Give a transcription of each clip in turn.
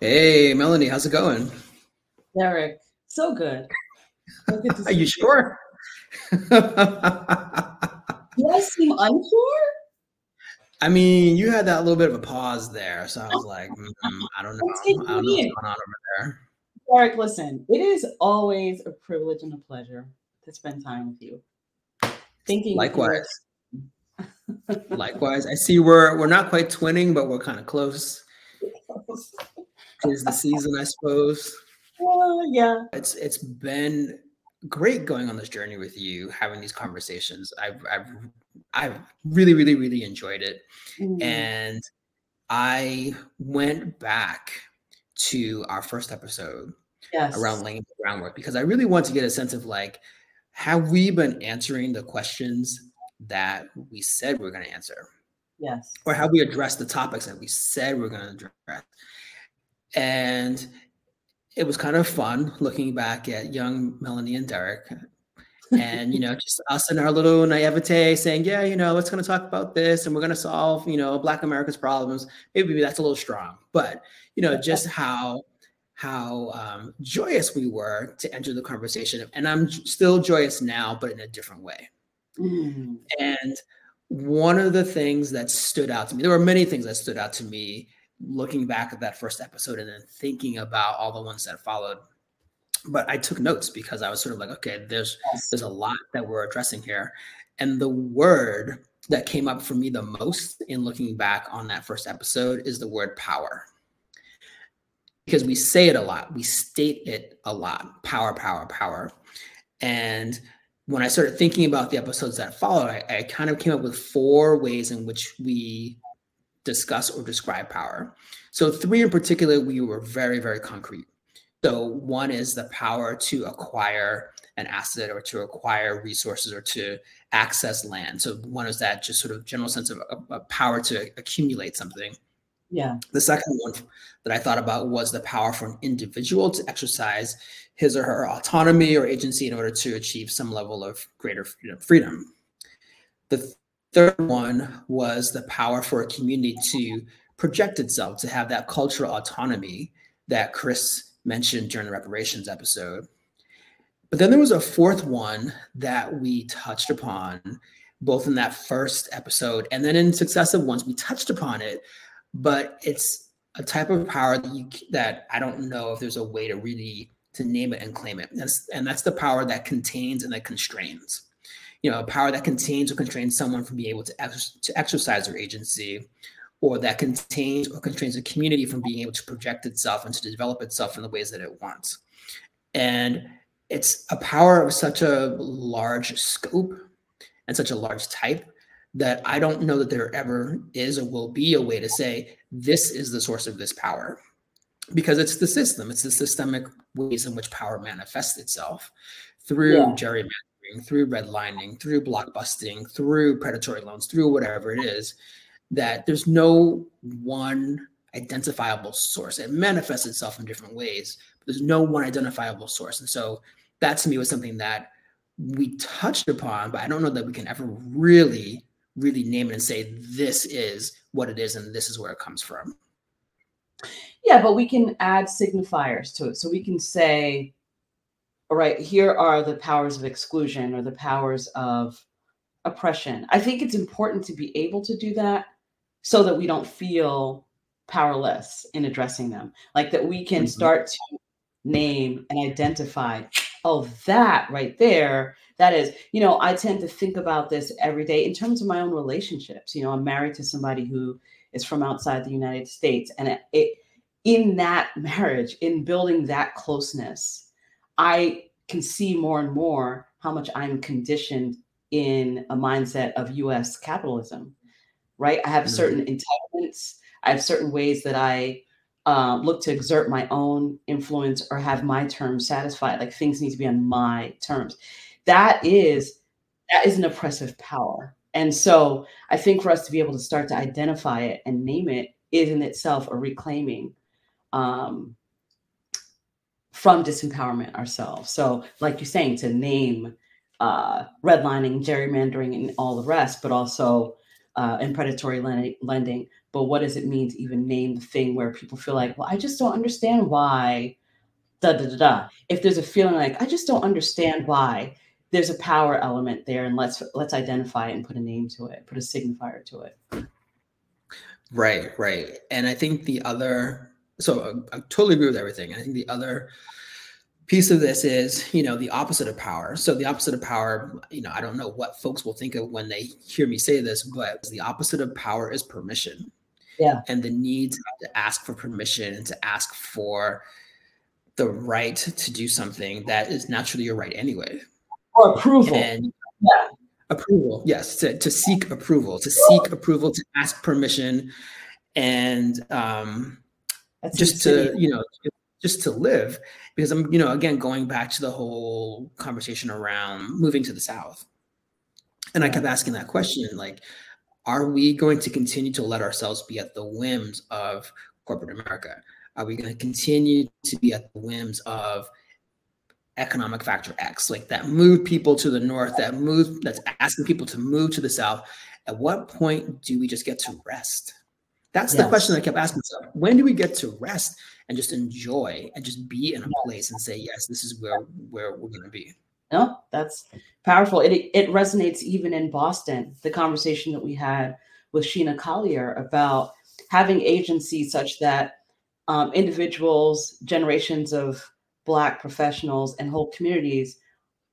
Hey, Melanie, how's it going? Derek, so good. So good Are you sure? Do I seem unsure? I mean, you had that little bit of a pause there, so I was like, mm, I don't know. I don't know what's going on over there. Derek, listen, it is always a privilege and a pleasure to spend time with you. Thinking likewise. likewise, I see we're we're not quite twinning, but we're kind of close. Is the season, I suppose. Well, yeah. It's it's been great going on this journey with you, having these conversations. I've I've I've really, really, really enjoyed it. Mm-hmm. And I went back to our first episode yes. around laying the groundwork because I really want to get a sense of like, have we been answering the questions that we said we are going to answer? Yes. Or have we addressed the topics that we said we we're going to address? And it was kind of fun looking back at young Melanie and Derek and you know just us and our little naivete saying yeah you know let's going to talk about this and we're going to solve you know black america's problems maybe that's a little strong but you know just how how um, joyous we were to enter the conversation and i'm still joyous now but in a different way mm. and one of the things that stood out to me there were many things that stood out to me looking back at that first episode and then thinking about all the ones that followed but I took notes because I was sort of like, okay, there's yes. there's a lot that we're addressing here, and the word that came up for me the most in looking back on that first episode is the word power. Because we say it a lot, we state it a lot power, power, power. And when I started thinking about the episodes that followed, I, I kind of came up with four ways in which we discuss or describe power. So, three in particular, we were very, very concrete. So one is the power to acquire an asset or to acquire resources or to access land. So one is that just sort of general sense of a, power to accumulate something. Yeah. The second one that I thought about was the power for an individual to exercise his or her autonomy or agency in order to achieve some level of greater freedom. The third one was the power for a community to project itself, to have that cultural autonomy that Kris mentioned during the reparations episode. But then there was a fourth one that we touched upon, both in that first episode and then in successive ones. We touched upon it, but it's a type of power that you that I don't know if there's a way to really to name it and claim it. That's, and that's the power that contains and that constrains. You know, a power that contains or constrains someone from being able to, ex- to exercise their agency, or that contains or constrains a community from being able to project itself and to develop itself in the ways that it wants. And it's a power of such a large scope and such a large type that I don't know that there ever is or will be a way to say this is the source of this power because it's the system, it's the systemic ways in which power manifests itself through yeah. gerrymandering, through redlining, through blockbusting, through predatory loans, through whatever it is that there's no one identifiable source. It manifests itself in different ways, but there's no one identifiable source. And so that to me was something that we touched upon, but I don't know that we can ever really, really name it and say this is what it is and this is where it comes from. Yeah, but we can add signifiers to it. So we can say, all right, here are the powers of exclusion or the powers of oppression. I think it's important to be able to do that so that we don't feel powerless in addressing them. Like that we can mm-hmm. start to name and identify, oh, that right there, that is, you know, I tend to think about this every day in terms of my own relationships. You know, I'm married to somebody who is from outside the United States. And it, it in that marriage, in building that closeness, I can see more and more how much I'm conditioned in a mindset of US capitalism right? I have mm-hmm. certain entitlements. I have certain ways that I um, look to exert my own influence or have my terms satisfied. Like things need to be on my terms. That is that is an oppressive power. And so I think for us to be able to start to identify it and name it is in itself a reclaiming um, from disempowerment ourselves. So, like you're saying, to name uh, redlining, gerrymandering, and all the rest, but also uh, in predatory lending. But what does it mean to even name the thing where people feel like, well, I just don't understand why, da da da da. If there's a feeling like I just don't understand why, there's a power element there, and let's let's identify it and put a name to it, put a signifier to it. Right, right. And I think the other, so I, uh, I totally agree with everything. I think the other piece of this is you know the opposite of power so the opposite of power you know i don't know what folks will think of when they hear me say this but the opposite of power is permission yeah and the need to ask for permission and to ask for the right to do something that is naturally your right anyway or approval. And yeah. approval yes to, to seek approval to seek approval to ask permission and um That's just insane. to you know just to live. Because i'm you know again going back to the whole conversation around moving to the south. And i kept asking that question like are we going to continue to let ourselves be at the whims of corporate america? Are we going to continue to be at the whims of economic factor x like that move people to the north that move that's asking people to move to the south at what point do we just get to rest that's yes. the question I kept asking myself. When do we get to rest and just enjoy and just be in a place and say, yes, this is where where we're going to be. No, that's powerful. It it resonates even in Boston. The conversation that we had with Sheena Collier about having agency such that um, individuals, generations of Black professionals, and whole communities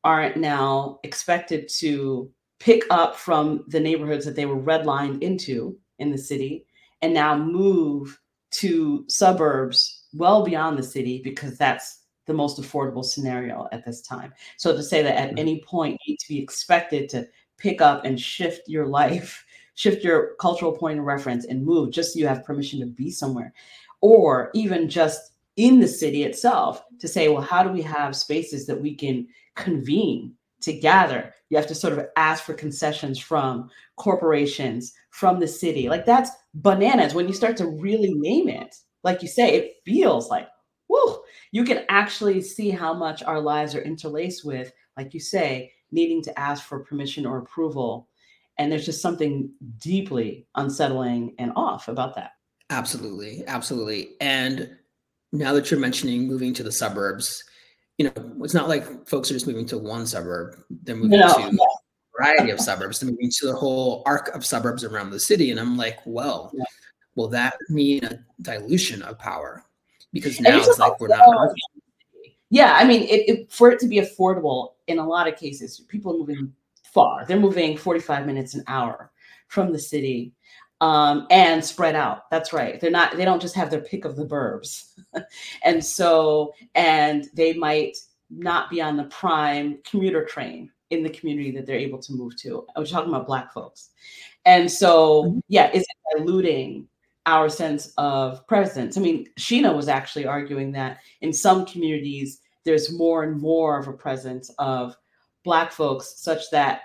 aren't now expected to pick up from the neighborhoods that they were redlined into in the city and now move to suburbs well beyond the city because that's the most affordable scenario at this time. So to say that at mm-hmm. any point you need to be expected to pick up and shift your life, shift your cultural point of reference and move just so you have permission to be somewhere, or even just in the city itself to say, well, how do we have spaces that we can convene to gather? You have to sort of ask for concessions from corporations, from the city. Like that's bananas when you start to really name it like you say, it feels like, whoa, you can actually see how much our lives are interlaced with, like you say, needing to ask for permission or approval. And there's just something deeply unsettling and off about that. Absolutely. Absolutely. And now that you're mentioning moving to the suburbs, you know, it's not like folks are just moving to one suburb, they're moving no, to a variety of suburbs, they're moving to the whole arc of suburbs around the city. And I'm like, well, yeah will that mean a dilution of power? Because now it's like we're not. Yeah, I mean, it, it, for it to be affordable, in a lot of cases, people are moving far. They're moving 45 minutes an hour from the city um, and spread out. That's right. They're not. They don't just have their pick of the burbs, and so and they might not be on the prime commuter train in the community that they're able to move to. I was talking about Black folks, and so mm-hmm. yeah, is it diluting our sense of presence. I mean, Sheena was actually arguing that in some communities, there's more and more of a presence of Black folks, such that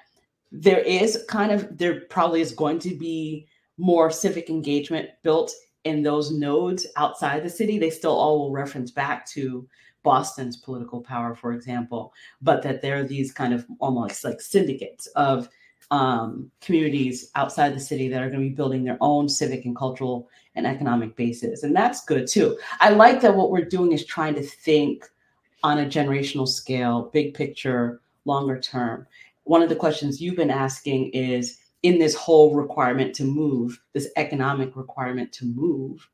there is kind of, there probably is going to be more civic engagement built in those nodes outside the city. They still all will reference back to Boston's political power, for example, but that there are these kind of almost like syndicates of um, communities outside the city that are going to be building their own civic and cultural and economic bases. And that's good too. I like that what we're doing is trying to think on a generational scale, big picture, longer term. One of the questions you've been asking is in this whole requirement to move, this economic requirement to move,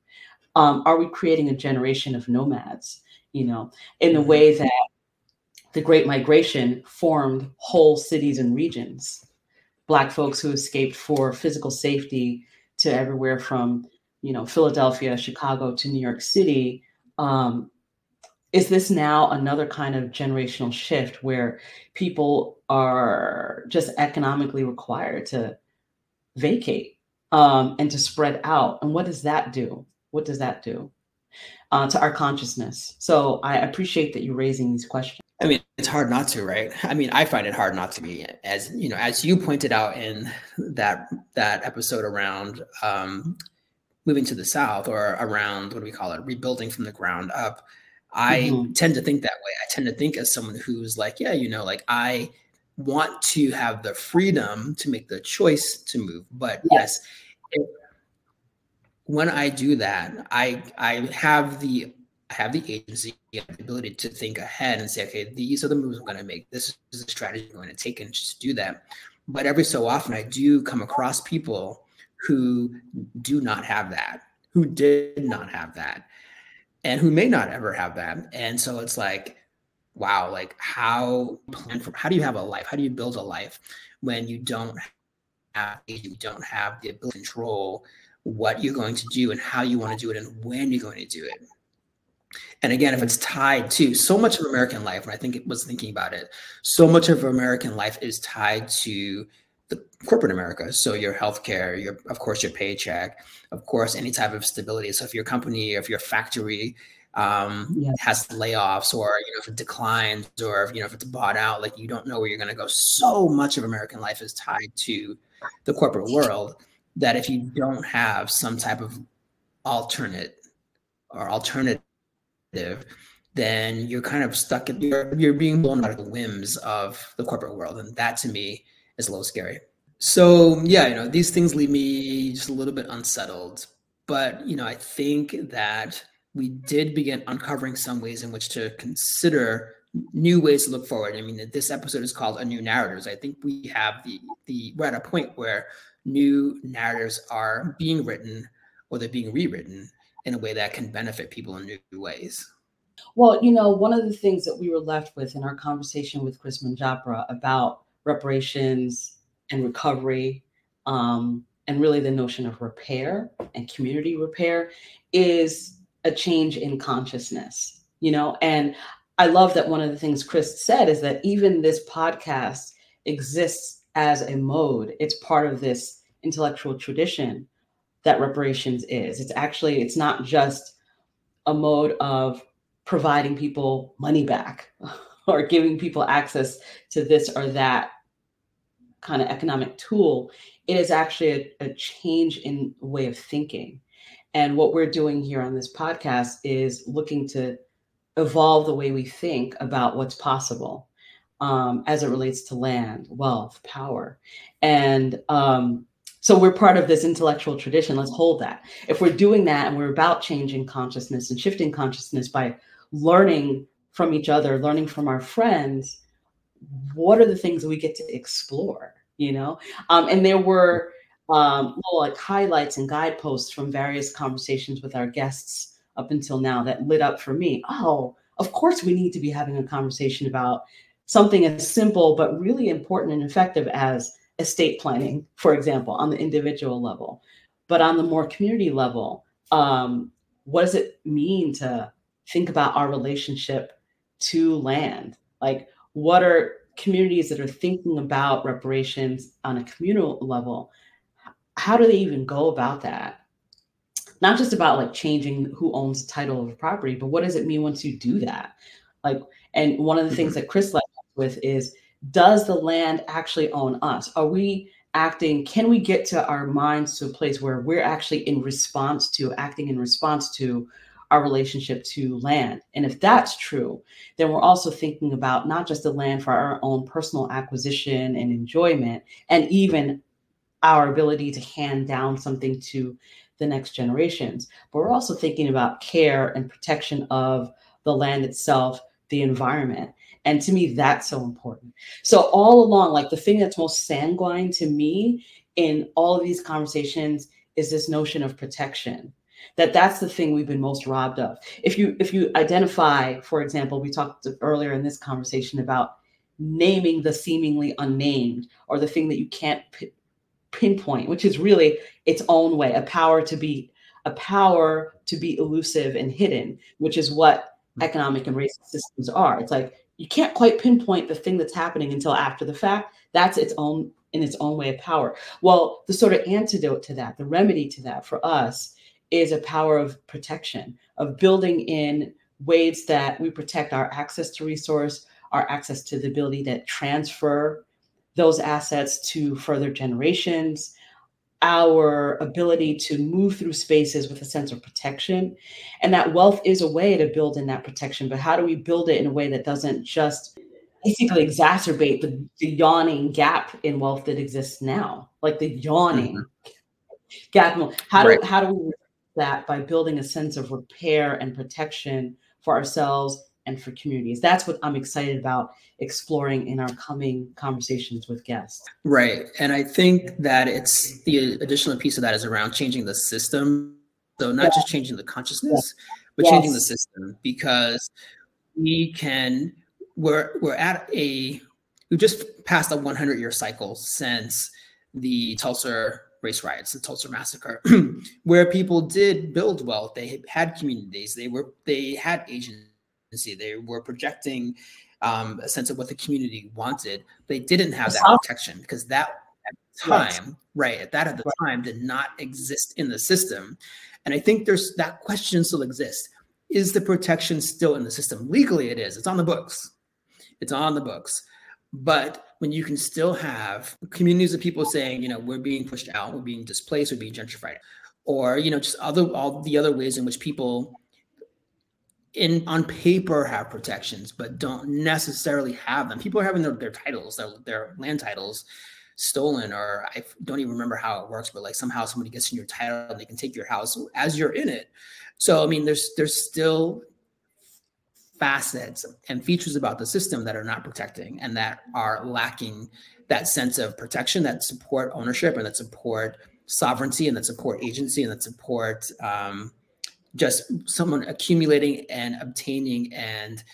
um, are we creating a generation of nomads? You know, in the mm-hmm. way that the Great Migration formed whole cities and regions black folks who escaped for physical safety to everywhere from you know philadelphia chicago to new york city um, is this now another kind of generational shift where people are just economically required to vacate um, and to spread out? And what does that do? What does that do uh, to our consciousness? So i appreciate that you're raising these questions. I mean, it's hard not to, right? I mean, I find it hard not to be, as you know, as you pointed out in that that episode around um, moving to the south or around what do we call it, rebuilding from the ground up. I mm-hmm. tend to think that way. I tend to think as someone who's like, yeah, you know, like I want to have the freedom to make the choice to move. But yes, it, when I do that, I I have the I have the agency, the ability to think ahead and say, okay, these are the moves I'm going to make. This is the strategy I'm going to take and just do that. But every so often, I do come across people who do not have that, who did not have that, and who may not ever have that. And so it's like, wow, like how plan for how do you have a life? How do you build a life when you don't have you don't have the ability to control what you're going to do and how you want to do it and when you're going to do it. And again, if it's tied to so much of American life, when I think it was thinking about it, so much of American life is tied to the corporate America. So your healthcare, your of course your paycheck, of course any type of stability. So if your company, if your factory um, yeah. has layoffs, or you know if it declines, or if, you know if it's bought out, like you don't know where you're going to go. So much of American life is tied to the corporate world that if you don't have some type of alternate or alternative then you're kind of stuck you're, you're being blown out of the whims of the corporate world and that to me is a little scary. So yeah you know these things leave me just a little bit unsettled. But you know i think that we did begin uncovering some ways in which to consider new ways to look forward. I mean this episode is called a new narratives. I think we have the the we're at a point where new narratives are being written or they're being rewritten in a way that can benefit people in new ways. Well, you know, one of the things that we were left with in our conversation with Kris Manjapra about reparations and recovery, um, and really the notion of repair and community repair is a change in consciousness, you know, and I love that one of the things Kris said is that even this podcast exists as a mode. It's part of this intellectual tradition that reparations is. It's actually, it's not just a mode of providing people money back or giving people access to this or that kind of economic tool. It is actually a, a change in way of thinking. And what we're doing here on this podcast is looking to evolve the way we think about what's possible um, as it relates to land, wealth, power. And um, so we're part of this intellectual tradition. Let's hold that. If we're doing that and we're about changing consciousness and shifting consciousness by learning from each other, learning from our friends, what are the things we get to explore? You know, um, and there were um, little like highlights and guideposts from various conversations with our guests up until now that lit up for me. Oh, of course, we need to be having a conversation about something as simple but really important and effective as estate planning, for example, on the individual level. But on the more community level, um, what does it mean to think about our relationship to land? Like, what are communities that are thinking about reparations on a communal level? How do they even go about that? Not just about like changing who owns the title of a property, but what does it mean once you do that? Like, and one of the things mm-hmm. that Kris left with is does the land actually own us? Are we acting? Can we get to our minds to a place where we're actually in response to, acting in response to our relationship to land? And if that's true, then we're also thinking about not just the land for our own personal acquisition and enjoyment, and even our ability to hand down something to the next generations, but we're also thinking about care and protection of the land itself, the environment. And to me, that's so important. So, all along, like the thing that's most sanguine to me in all of these conversations is this notion of protection that that's the thing we've been most robbed of if you if you identify for example we talked earlier in this conversation about naming the seemingly unnamed or the thing that you can't p- pinpoint which is really its own way a power to be a power to be elusive and hidden which is what mm-hmm. economic and racist systems are it's like you can't quite pinpoint the thing that's happening until after the fact. That's its own in its own way of power. Well, the sort of antidote to that, the remedy to that for us is a power of protection, of building in ways that we protect our access to resource, our access to the ability to transfer those assets to further generations, our ability to move through spaces with a sense of protection. And that wealth is a way to build in that protection. But how do we build it in a way that doesn't just basically exacerbate the, the, yawning gap in wealth that exists now, like the yawning mm-hmm. gap. How do right. how do we that by building a sense of repair and protection for ourselves and for communities? That's what I'm excited about exploring in our coming conversations with guests. Right, and I think that it's the additional piece of that is around changing the system. So not yeah. just changing the consciousness, yeah. but yes. changing the system because we can we're we're at a we just passed a 100 year cycle since the Tulsa race riots, the Tulsa massacre, where people did build wealth. They had communities. They were they had agency. They were projecting um, a sense of what the community wanted. They didn't have that protection because that at the time, right, at that at the time did not exist in the system. And I think there's that question still exists. Is the protection still in the system? Legally, it is. It's on the books it's on the books. But when you can still have communities of people saying, you know, we're being pushed out, we're being displaced, we're being gentrified, or you know, just other all the other ways in which people in on paper have protections, but don't necessarily have them. People are having their, their titles, their, their land titles stolen, or I don't even remember how it works, but like somehow somebody gets in your title and they can take your house as you're in it. So I mean, there's there's still facets and features about the system that are not protecting and that are lacking that sense of protection that support ownership and that support sovereignty and that support agency and that support um, just someone accumulating and obtaining and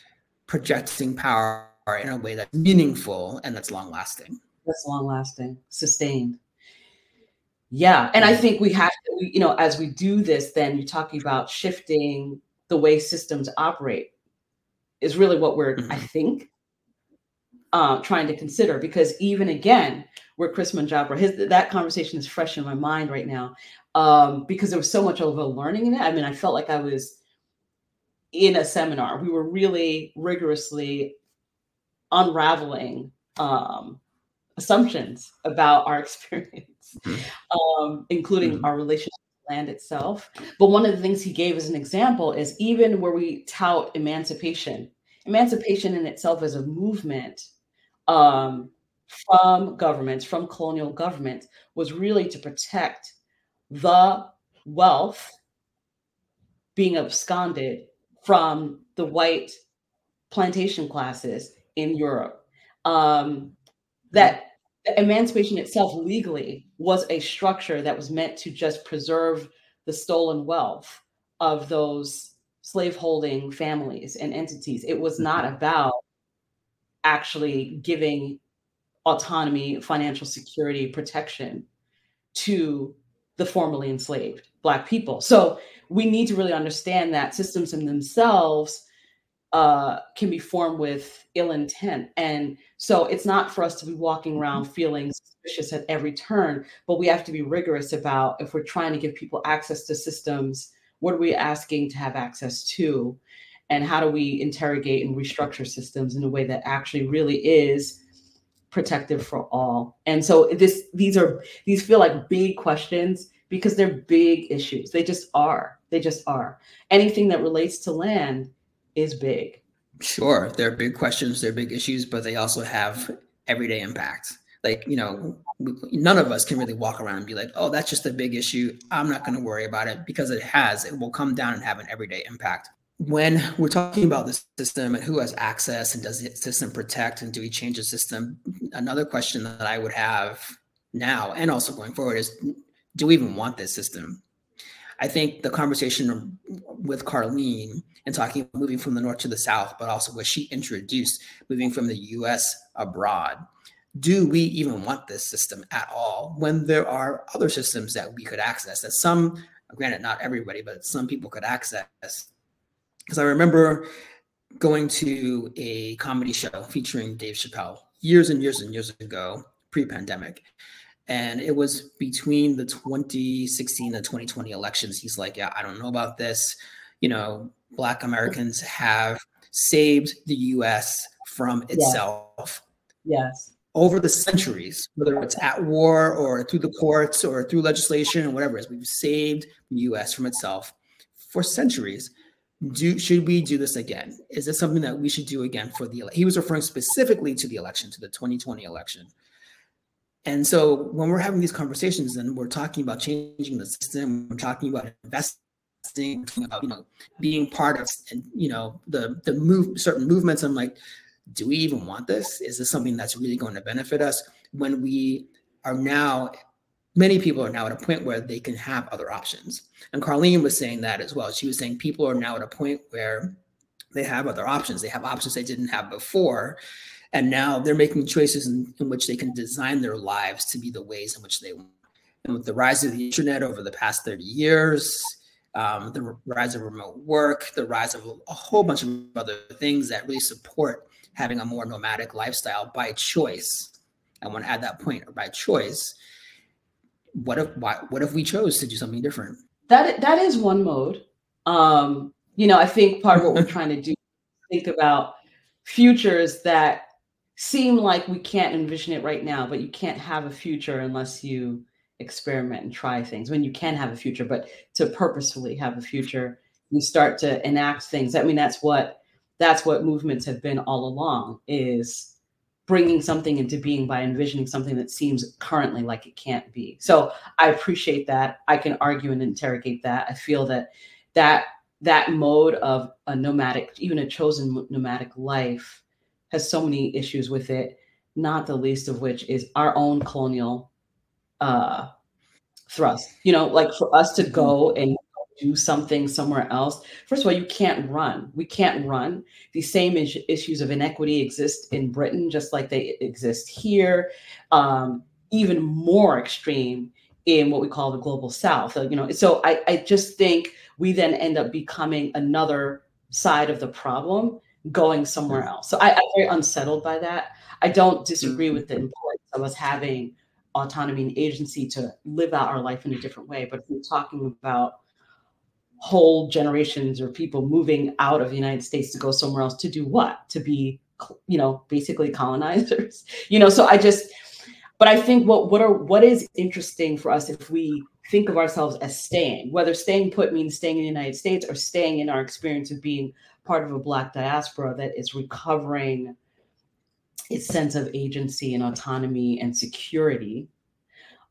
projecting power in a way that's meaningful and that's long lasting. That's long lasting, sustained. Yeah. And I think we have to, you know, as we do this, then you're talking about shifting the way systems operate is really what we're, mm-hmm. I think, uh, trying to consider. Because even again, where Kris Manjapra, his that conversation is fresh in my mind right now, um, because there was so much of a learning in it. I mean, I felt like I was in a seminar. We were really rigorously unraveling um, assumptions about our experience, mm-hmm. um, including mm-hmm. our relationship to land itself. But one of the things he gave as an example is even where we tout emancipation, emancipation in itself as a movement um, from governments, from colonial governments, was really to protect the wealth being absconded from the white plantation classes in Europe. Um, that emancipation itself legally was a structure that was meant to just preserve the stolen wealth of those slaveholding families and entities. It was not mm-hmm. about actually giving autonomy, financial security, protection to the formerly enslaved Black people. So we need to really understand that systems in themselves uh, can be formed with ill intent. And so it's not for us to be walking around mm-hmm. feeling suspicious at every turn, but we have to be rigorous about if we're trying to give people access to systems, what are we asking to have access to? And how do we interrogate and restructure systems in a way that actually really is protective for all? And so this these are these feel like big questions because they're big issues. They just are. They just are. Anything that relates to land is big. Sure, they're big questions, they're big issues, but they also have everyday impact. Like, you know, none of us can really walk around and be like, oh, that's just a big issue. I'm not going to worry about it because it has, it will come down and have an everyday impact. When we're talking about the system and who has access and does the system protect and do we change the system, another question that I would have now and also going forward is do we even want this system? I think the conversation with Carlene and talking moving from the north to the south, but also what she introduced, moving from the US abroad. Do we even want this system at all when there are other systems that we could access that some, granted, not everybody, but some people could access? Because I remember going to a comedy show featuring Dave Chappelle years and years and years ago, pre pandemic. And it was between the 2016 and 2020 elections. He's like, Yeah, I don't know about this. You know, Black Americans have saved the US from itself. Yes. Over the centuries, whether it's at war or through the courts or through legislation or whatever it is, we've saved the US from itself for centuries. do should we do this again? Is this something that we should do again for the he was referring specifically to the election, to the 2020 election. And so when we're having these conversations and we're talking about changing the system, we're talking about investing, about you know being part of and you know the the move certain movements. I'm like, do we even want this? Is this something that's really going to benefit us when we are now many people are now at a point where they can have other options. And Carlene was saying that as well. She was saying people are now at a point where they have other options. They have options they didn't have before. And now they're making choices in, in which they can design their lives to be the ways in which they want. And with the rise of the internet over the past 30 years, um, the rise of remote work, the rise of a whole bunch of other things that really support having a more nomadic lifestyle by choice. I want to add that point by choice what if why, what if we chose to do something different? That that is one mode. Um, you know, I think part of what we're trying to do think about futures that seem like we can't envision it right now, but you can't have a future unless you experiment and try things. When you can have a future, but to purposefully have a future, you start to enact things. I mean, that's what that's what movements have been all along is bringing something into being by envisioning something that seems currently like it can't be. So I appreciate that. I can argue and interrogate that. I feel that that that mode of a nomadic, even a chosen nomadic life, has so many issues with it. Not the least of which is our own colonial uh, thrust. You know, like for us to go and do something somewhere else. First of all, you can't run. We can't run. The same is- issues of inequity exist in Britain, just like they exist here. Um, even more extreme in what we call the global south. you know, so I, I just think we then end up becoming another side of the problem going somewhere else. So I, am very unsettled by that. I don't disagree with the importance of us having autonomy and agency to live out our life in a different way. But if we're talking about whole generations or people moving out of the United States to go somewhere else to do what? To be, you know, basically colonizers. You know, so I just, but I think what what are what is interesting for us if we think of ourselves as staying, whether staying put means staying in the United States or staying in our experience of being part of a Black diaspora that is recovering its sense of agency and autonomy and security.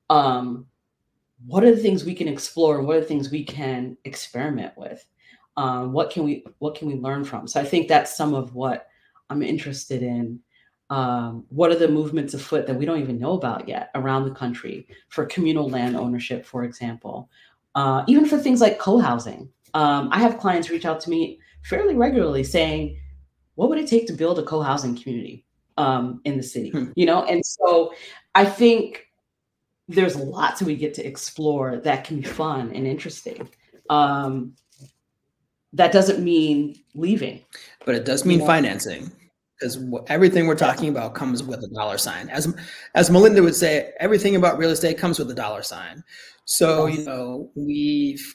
Um, what are the things we can explore? What are the things we can experiment with? Um, what can we what can we learn from? So i think that's some of what i'm interested in. Um, what are the movements afoot that we don't even know about yet around the country for communal land ownership for example? Uh, even for things like co-housing. Um, i have clients reach out to me fairly regularly saying what would it take to build a co-housing community um, in the city? Hmm. you know and so i think there's lots we get to explore that can be fun and interesting. Um, that doesn't mean leaving, but it does mean you know? financing because everything we're talking about comes with a dollar sign. As as Melinda would say, everything about real estate comes with a dollar sign. So you know we've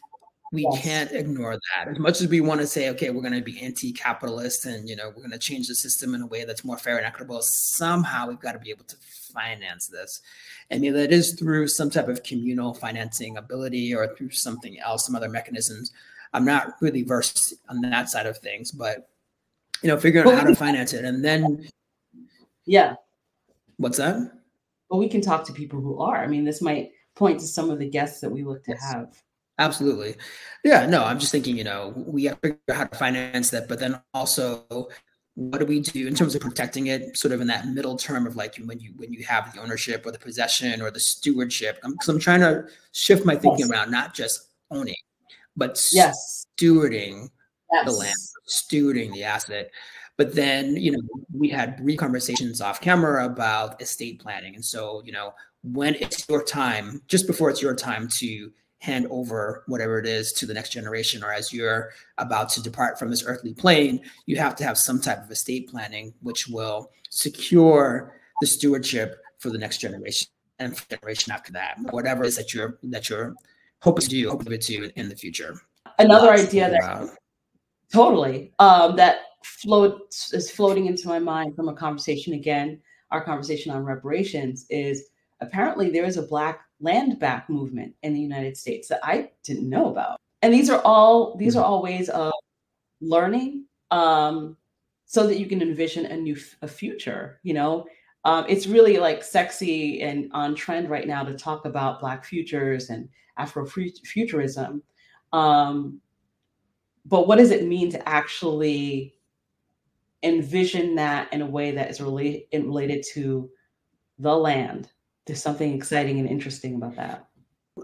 we yes. can't ignore that. As much as we want to say okay we're going to be anti-capitalist and you know we're going to change the system in a way that's more fair and equitable somehow we've got to be able to finance this. And maybe that is through some type of communal financing ability or through something else some other mechanisms. I'm not really versed on that side of things but you know figuring out how to finance it and then yeah. What's that? Well we can talk to people who are. I mean this might point to some of the guests that we look to have Absolutely. Yeah, no, I'm just thinking, you know, we have to figure out how to finance that, but then also what do we do in terms of protecting it sort of in that middle term of like when you when you have the ownership or the possession or the stewardship because I'm, I'm, trying to shift my thinking yes. around not just owning but yes. stewarding yes. the land stewarding the asset but then you know we had brief conversations off camera about estate planning and so you know when it's your time just before it's your time to hand over whatever it is to the next generation or as you're about to depart from this earthly plane you have to have some type of estate planning which will secure the stewardship for the next generation and generation after that whatever it is that you're that you're hoping to do hoping to do in the future. Another idea that totally um, that floats is floating into my mind from a conversation again our conversation on reparations is apparently there is a black land back movement in the United States that I didn't know about. And these are all these are all ways of learning um, so that you can envision a new a future. You know, um, it's really like sexy and on trend right now to talk about Black futures and Afrofuturism. Um, but what does it mean to actually envision that in a way that is really related to the land? There's something exciting and interesting about that.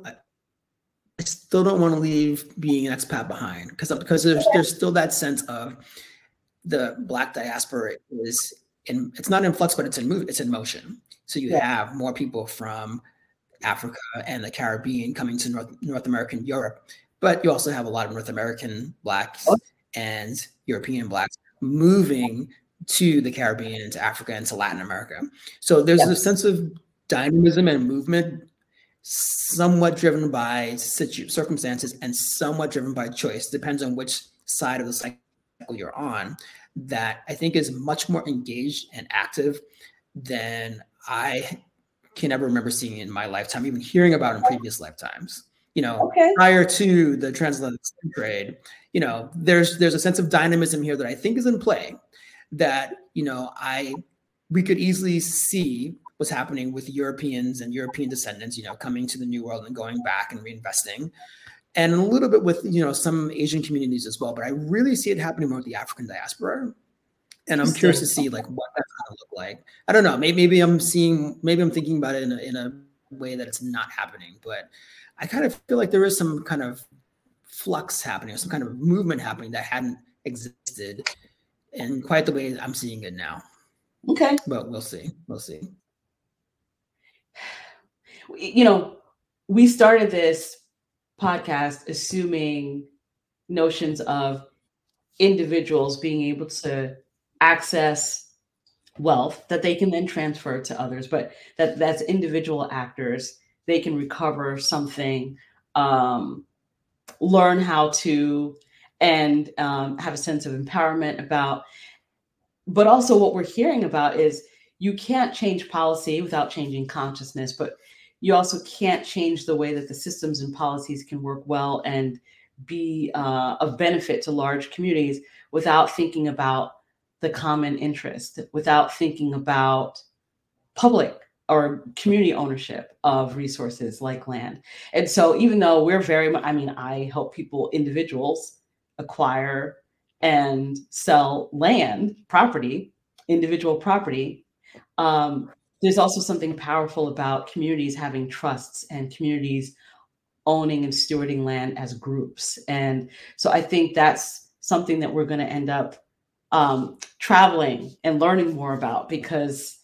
I still don't want to leave being an expat behind because because there's there's still that sense of the black diaspora is in it's not in flux but it's in move it's in motion so you yeah. have more people from africa and the caribbean coming to north north american europe but you also have a lot of north american blacks oh. and european blacks moving to the caribbean and to africa and to latin america so there's a sense of dynamism and movement somewhat driven by situ- circumstances and somewhat driven by choice depends on which side of the cycle you're on that I think is much more engaged and active than I can ever remember seeing in my lifetime, even hearing about in previous lifetimes. You know, okay. prior to the transatlantic trade, you know, there's there's a sense of dynamism here that I think is in play. That you know, I we could easily see what's happening with Europeans and European descendants, you know, coming to the New World and going back and reinvesting and a little bit with you know some Asian communities as well. But I really see it happening more with the African diaspora, and I'm curious to see like what that's to look like. I don't know. Maybe maybe I'm seeing maybe I'm thinking about it in a, in a way that it's not happening, but I kind of feel like there is some kind of flux happening, or some kind of movement happening that hadn't existed in quite the way I'm seeing it now. Okay, but we'll see. We'll see. You know, we started this podcast assuming notions of individuals being able to access wealth that they can then transfer to others but that that's individual actors. They can recover something um, learn how to and um, have a sense of empowerment about but also what we're hearing about is you can't change policy without changing consciousness but you also can't change the way that the systems and policies can work well and be uh, of benefit to large communities without thinking about the common interest, without thinking about public or community ownership of resources like land. And so, even though we're very, I mean, I help people, individuals, acquire and sell land, property, individual property. Um, there's also something powerful about communities having trusts and communities owning and stewarding land as groups. And so I think that's something that we're going to end up um, traveling and learning more about because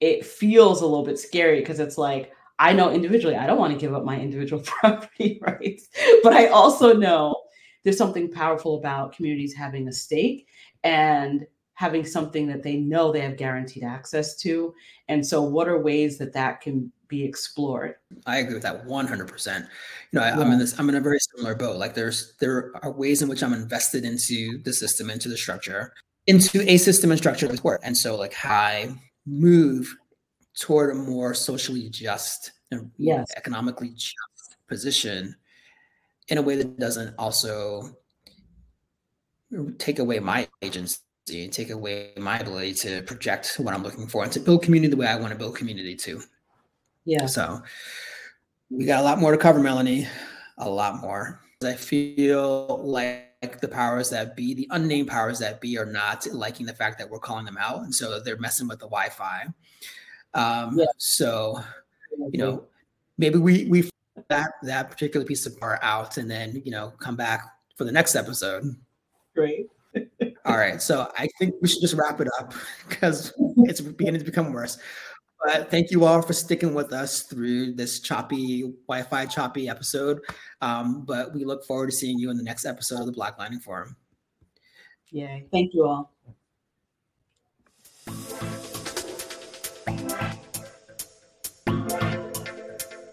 it feels a little bit scary because it's like, I know individually, I don't want to give up my individual property rights, but I also know there's something powerful about communities having a stake and having something that they know they have guaranteed access to. And so, what are ways that that can be explored? I agree with that 100%. You know, I, am in this, I'm in a very similar boat. Like, there's, there are ways in which I'm invested into the system, into the structure, into a system and structure of work. And so, like, how I move toward a more socially just and yes. economically just position in a way that doesn't also take away my agency and take away my ability to project what I'm looking for and to build community the way I want to build community too. Yeah. So we got a lot more to cover, Melanie. A lot more. I feel like the powers that be, the unnamed powers that be, are not liking the fact that we're calling them out, and so they're messing with the Wi-Fi. Um, yeah. So, you know, maybe we we that that particular piece of art out, and then you know come back for the next episode. Great. All right. So I think we should just wrap it up because it's beginning to become worse. But thank you all for sticking with us through this choppy Wi-Fi choppy episode. Um, but we look forward to seeing you in the next episode of the Black Lining Forum. Yeah. Thank you all.